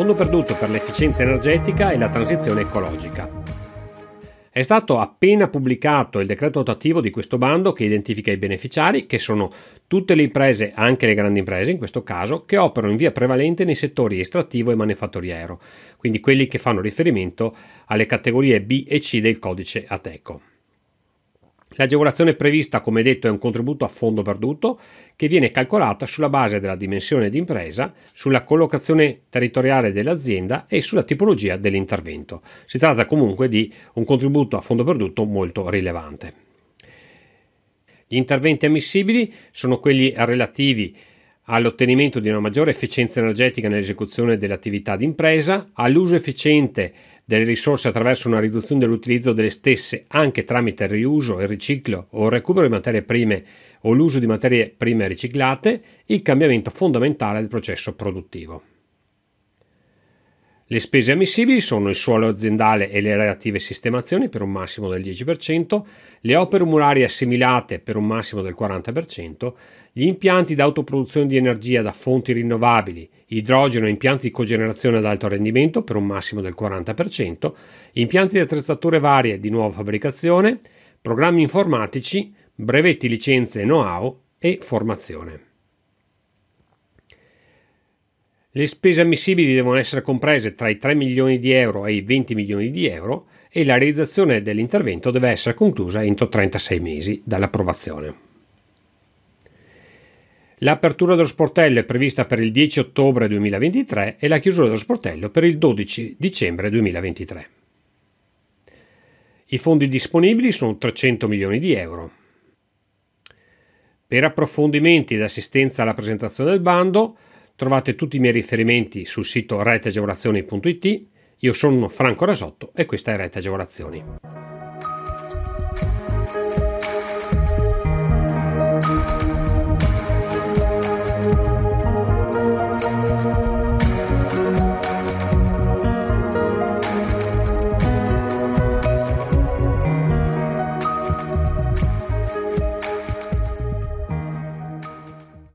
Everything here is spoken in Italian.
fondo perduto per l'efficienza energetica e la transizione ecologica. È stato appena pubblicato il decreto attuativo di questo bando che identifica i beneficiari, che sono tutte le imprese, anche le grandi imprese in questo caso, che operano in via prevalente nei settori estrattivo e manifatturiero, quindi quelli che fanno riferimento alle categorie B e C del codice ATECO. L'agevolazione prevista, come detto, è un contributo a fondo perduto che viene calcolata sulla base della dimensione di impresa, sulla collocazione territoriale dell'azienda e sulla tipologia dell'intervento. Si tratta comunque di un contributo a fondo perduto molto rilevante. Gli interventi ammissibili sono quelli relativi all'ottenimento di una maggiore efficienza energetica nell'esecuzione delle attività di impresa, all'uso efficiente delle risorse attraverso una riduzione dell'utilizzo delle stesse anche tramite il riuso, il riciclo o il recupero di materie prime o l'uso di materie prime riciclate, il cambiamento fondamentale del processo produttivo. Le spese ammissibili sono il suolo aziendale e le relative sistemazioni per un massimo del 10%, le opere murarie assimilate per un massimo del 40%, gli impianti d'autoproduzione di energia da fonti rinnovabili, idrogeno e impianti di cogenerazione ad alto rendimento per un massimo del 40%, impianti di attrezzature varie di nuova fabbricazione, programmi informatici, brevetti, licenze, know-how e formazione. Le spese ammissibili devono essere comprese tra i 3 milioni di euro e i 20 milioni di euro e la realizzazione dell'intervento deve essere conclusa entro 36 mesi dall'approvazione. L'apertura dello sportello è prevista per il 10 ottobre 2023 e la chiusura dello sportello per il 12 dicembre 2023. I fondi disponibili sono 300 milioni di euro. Per approfondimenti ed assistenza alla presentazione del bando, Trovate tutti i miei riferimenti sul sito reteagevolazioni.it. Io sono Franco Rasotto e questa è Rete Agevolazioni.